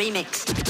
remix.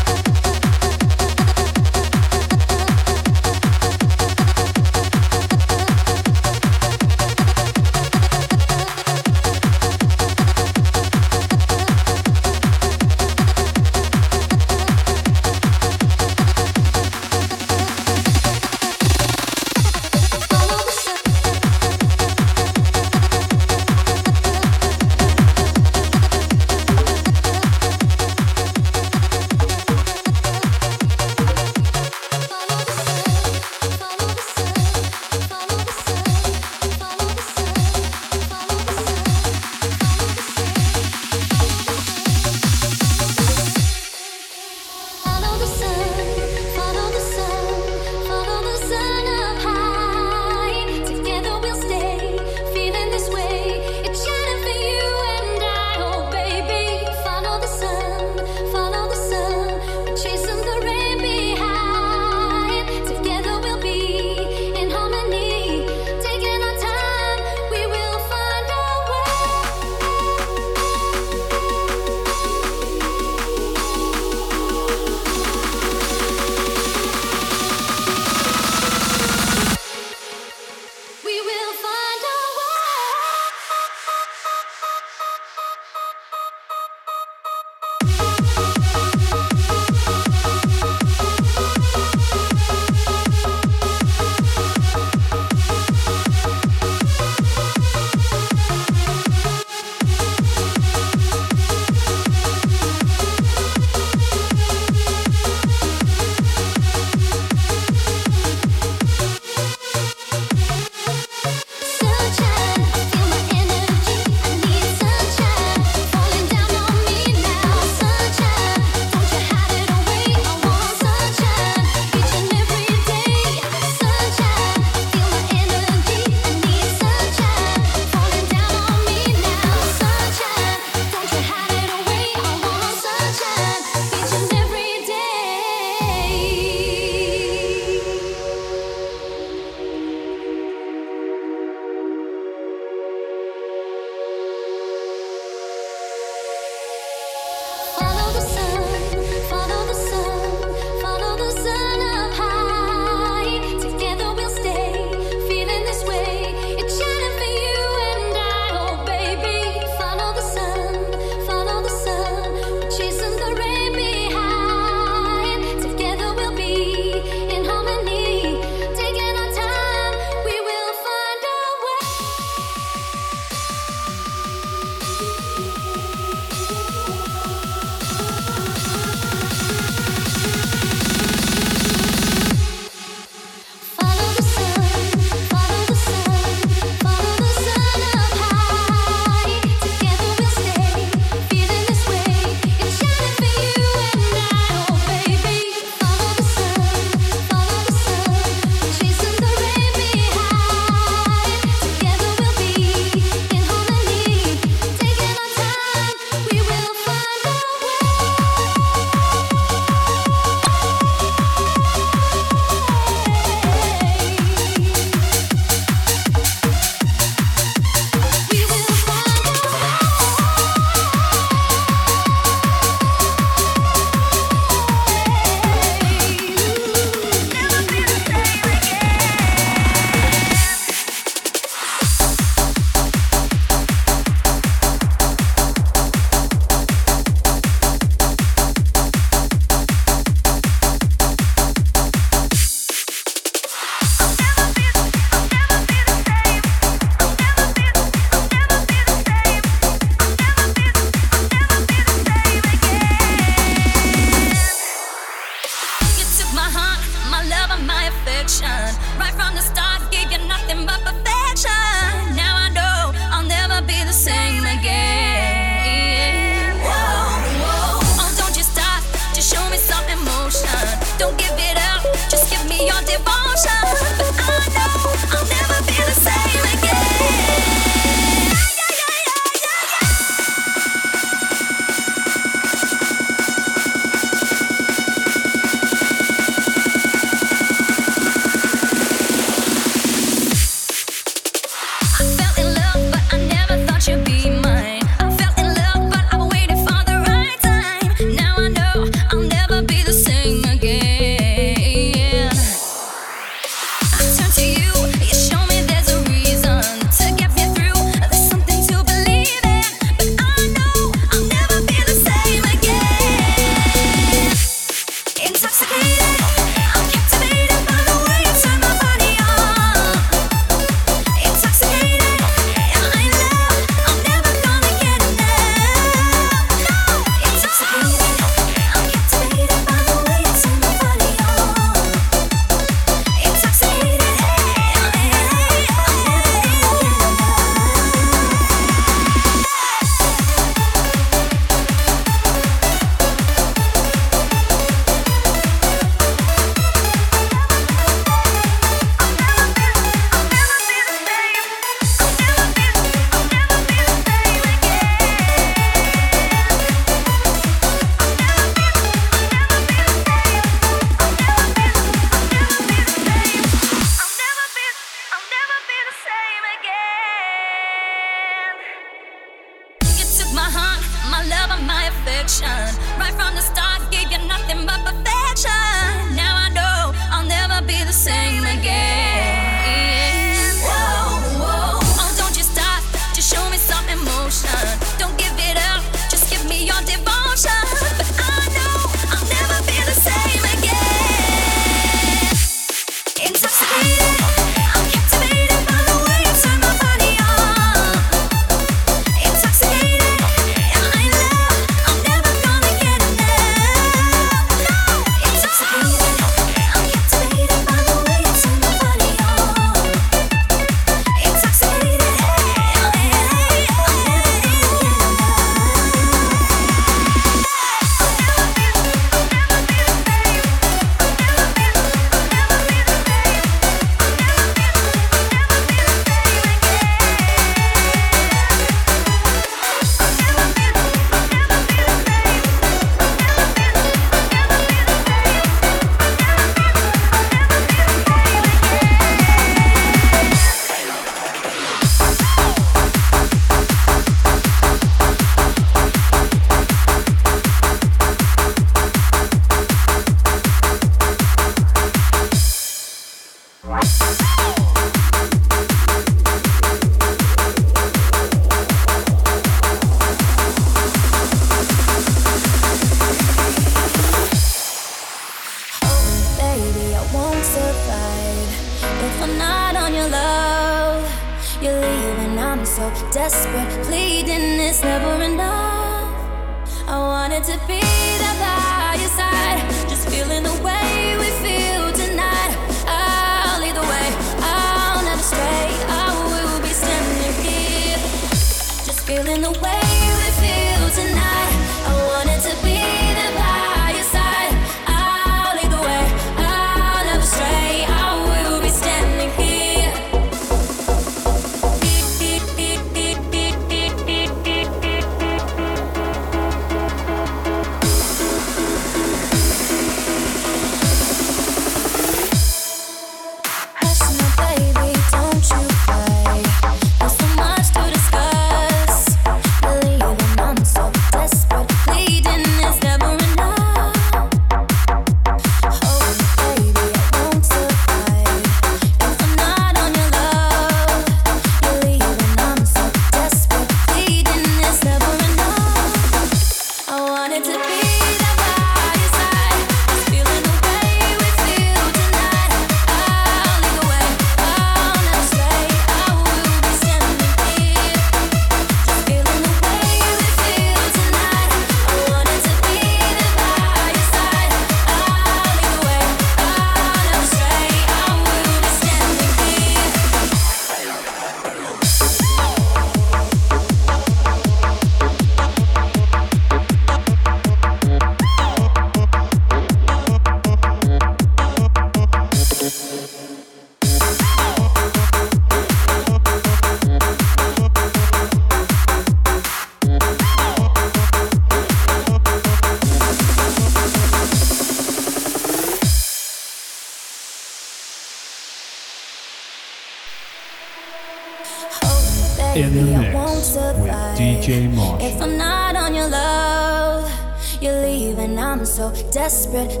desperate,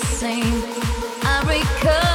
the same. I recall.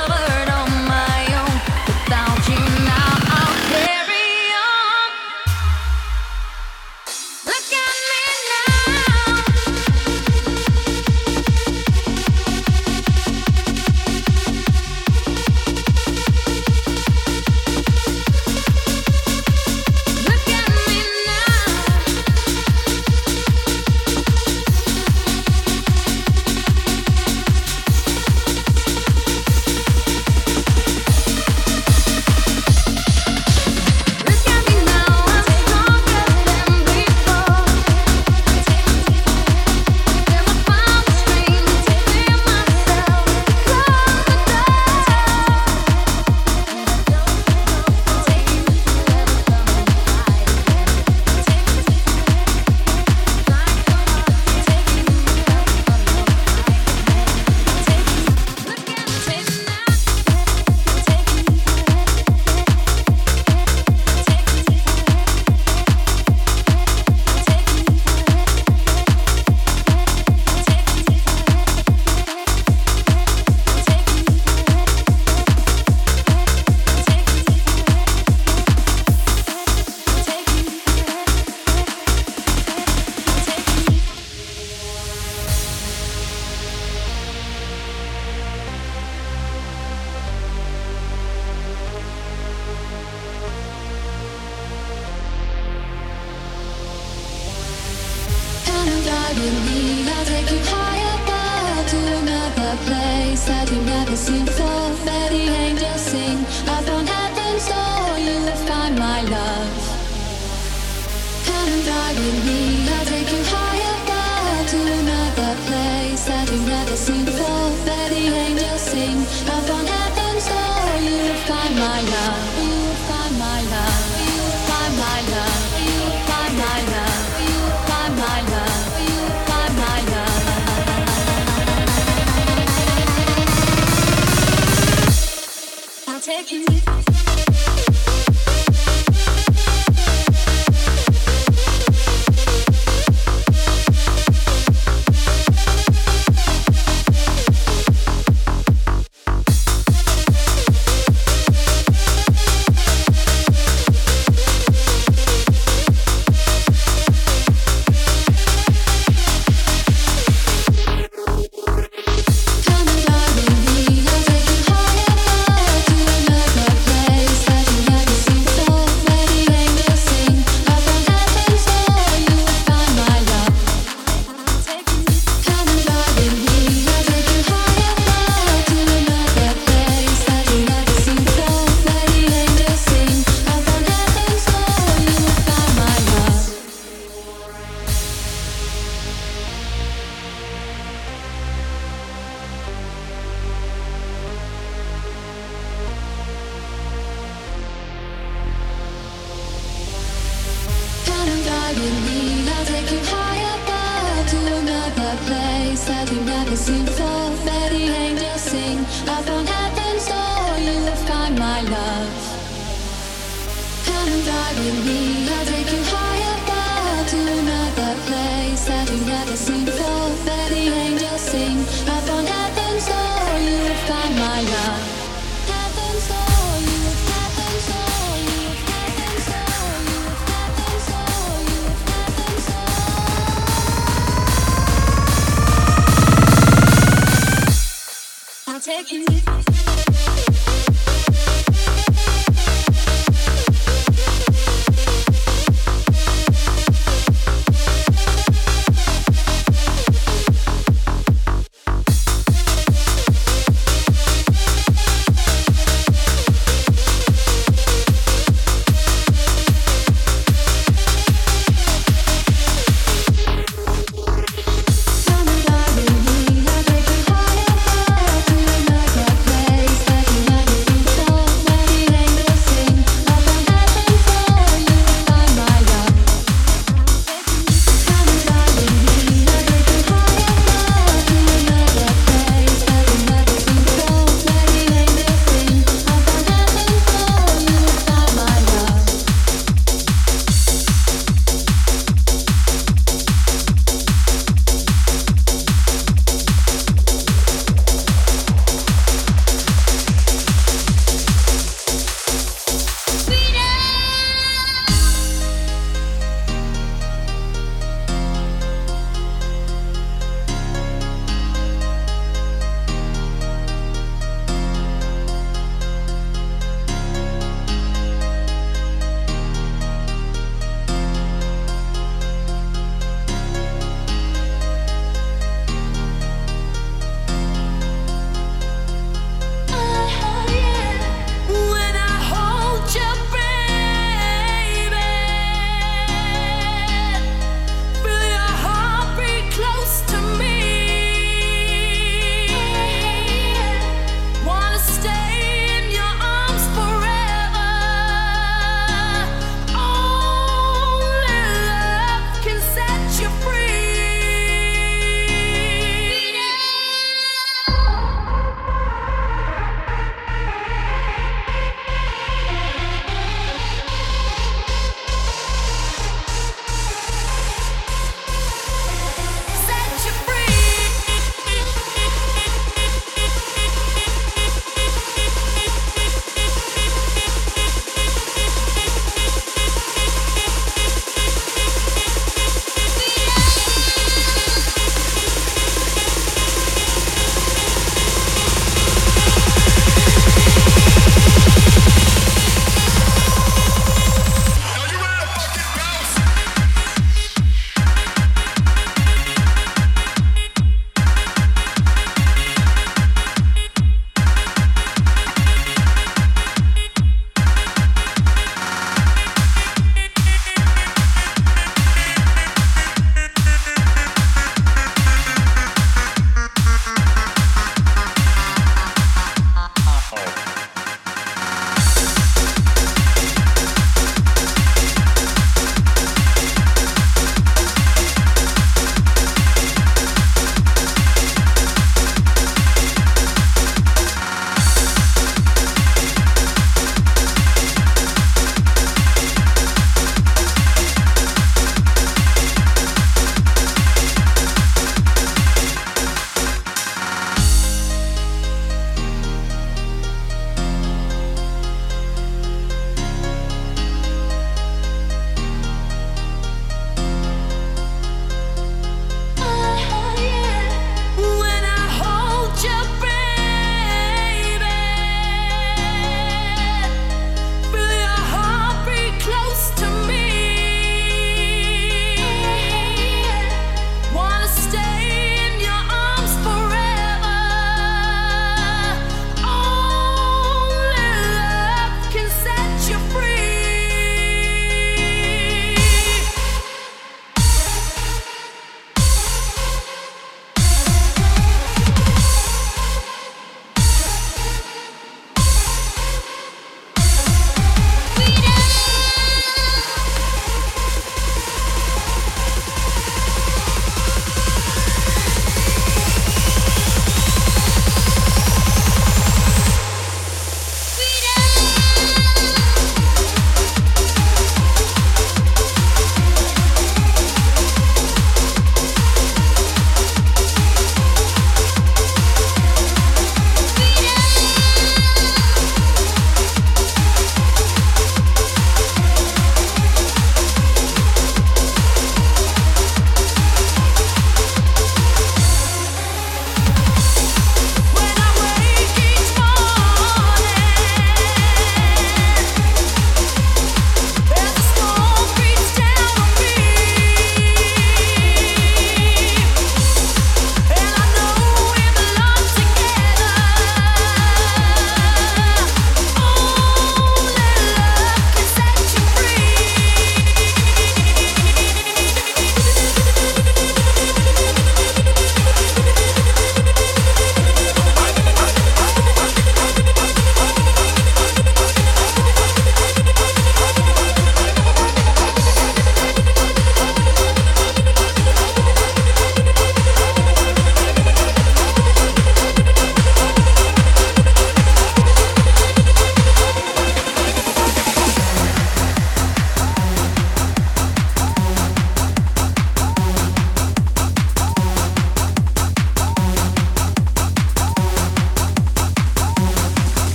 the angels sing.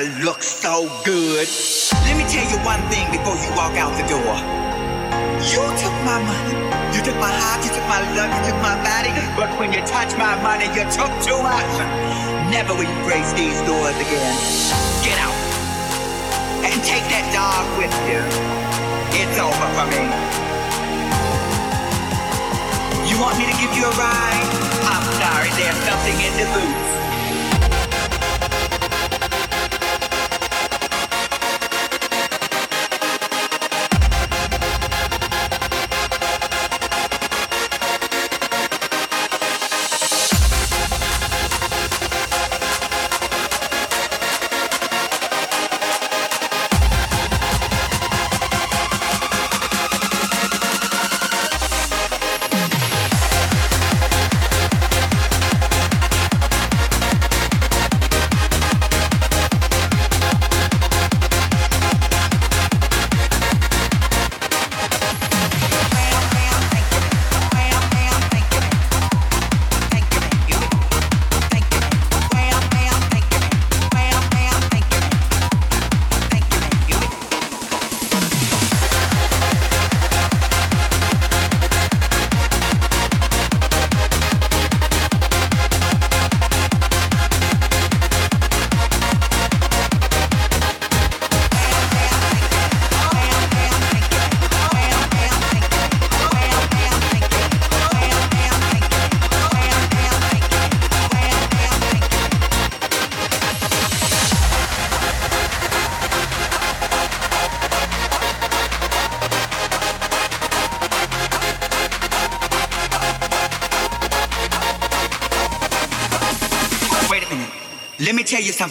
Mister. Looks so good. Let me tell you one thing before you walk out the door. You took my money. You took my heart, you took my love, you took my body. But when you touch my money, you took too much. Never will you grace these doors again. Get out. And take that dog with you. It's over for me. You want me to give you a ride? I'm sorry, there's something in the boots.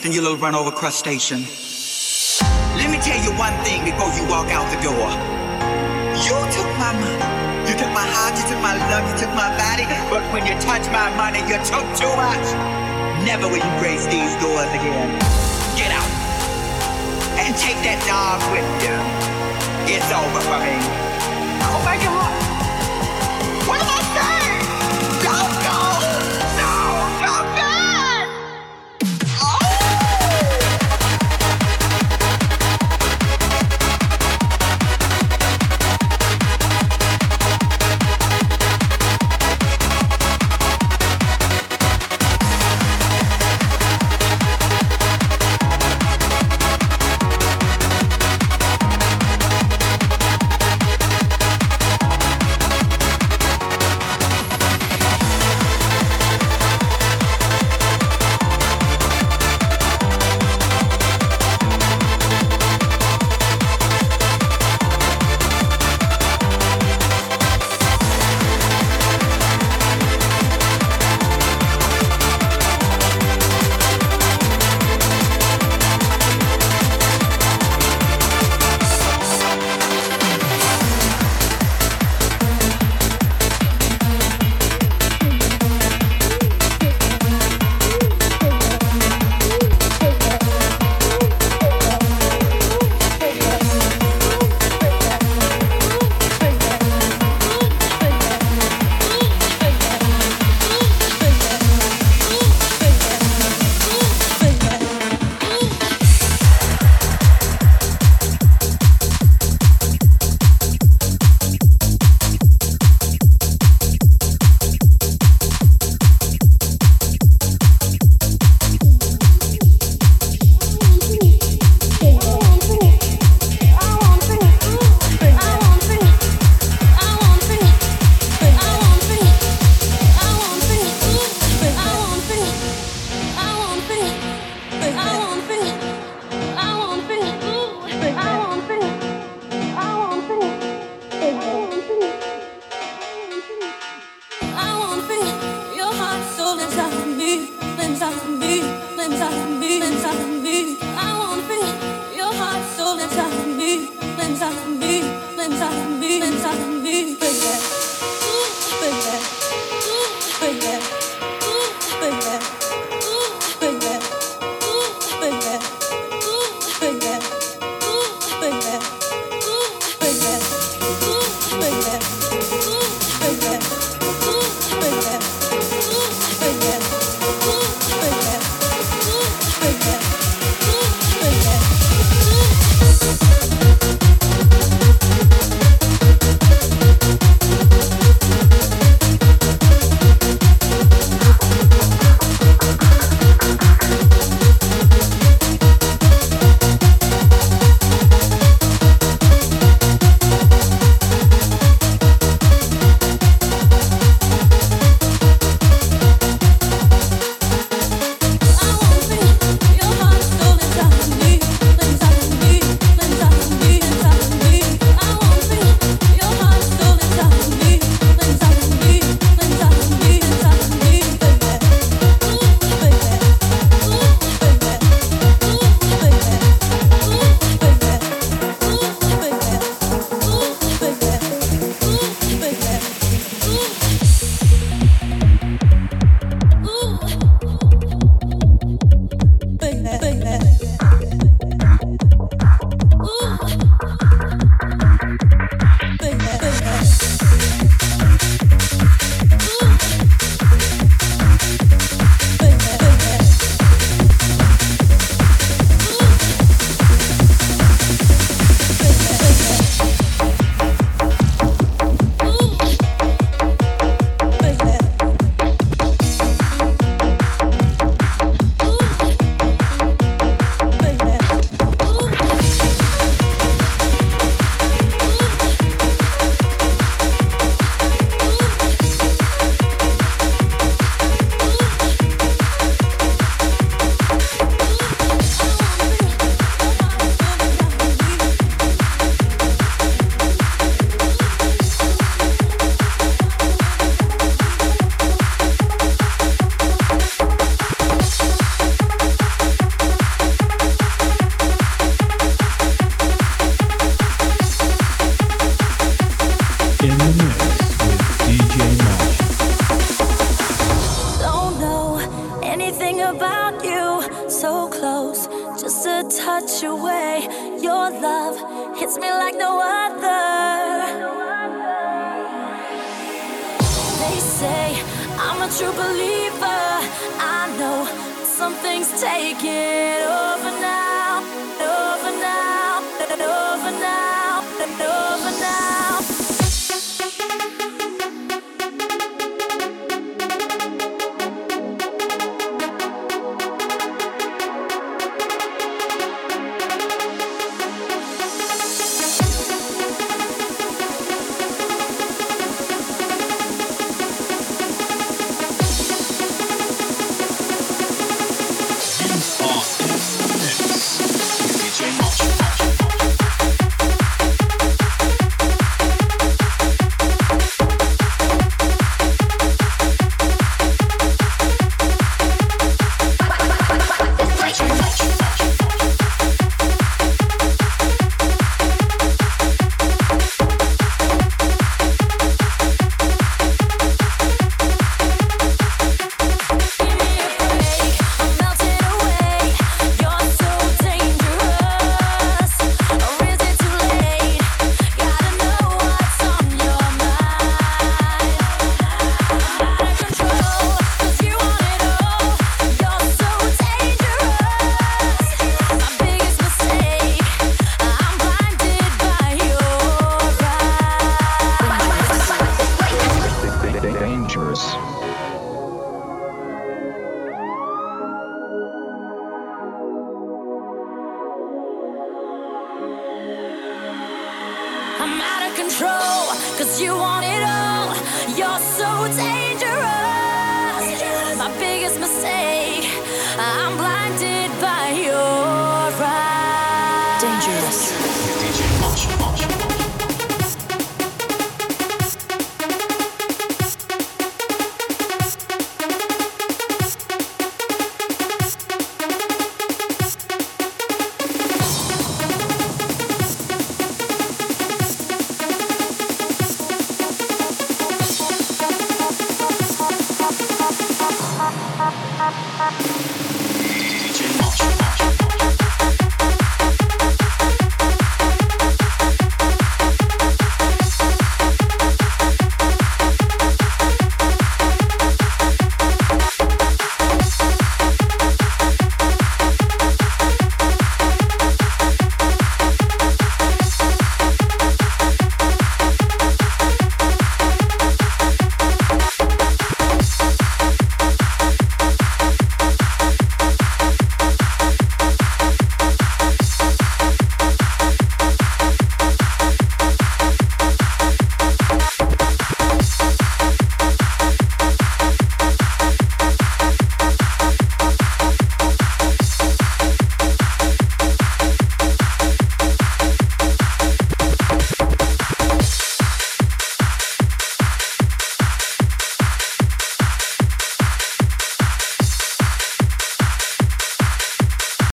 Something, you little run over crustacean. Let me tell you one thing before you walk out the door. You took my money. You took my heart, you took my love, you took my body. But when you touch my money, you took too much. Never will you grace these doors again. Get out. And take that dog with you. It's over for me.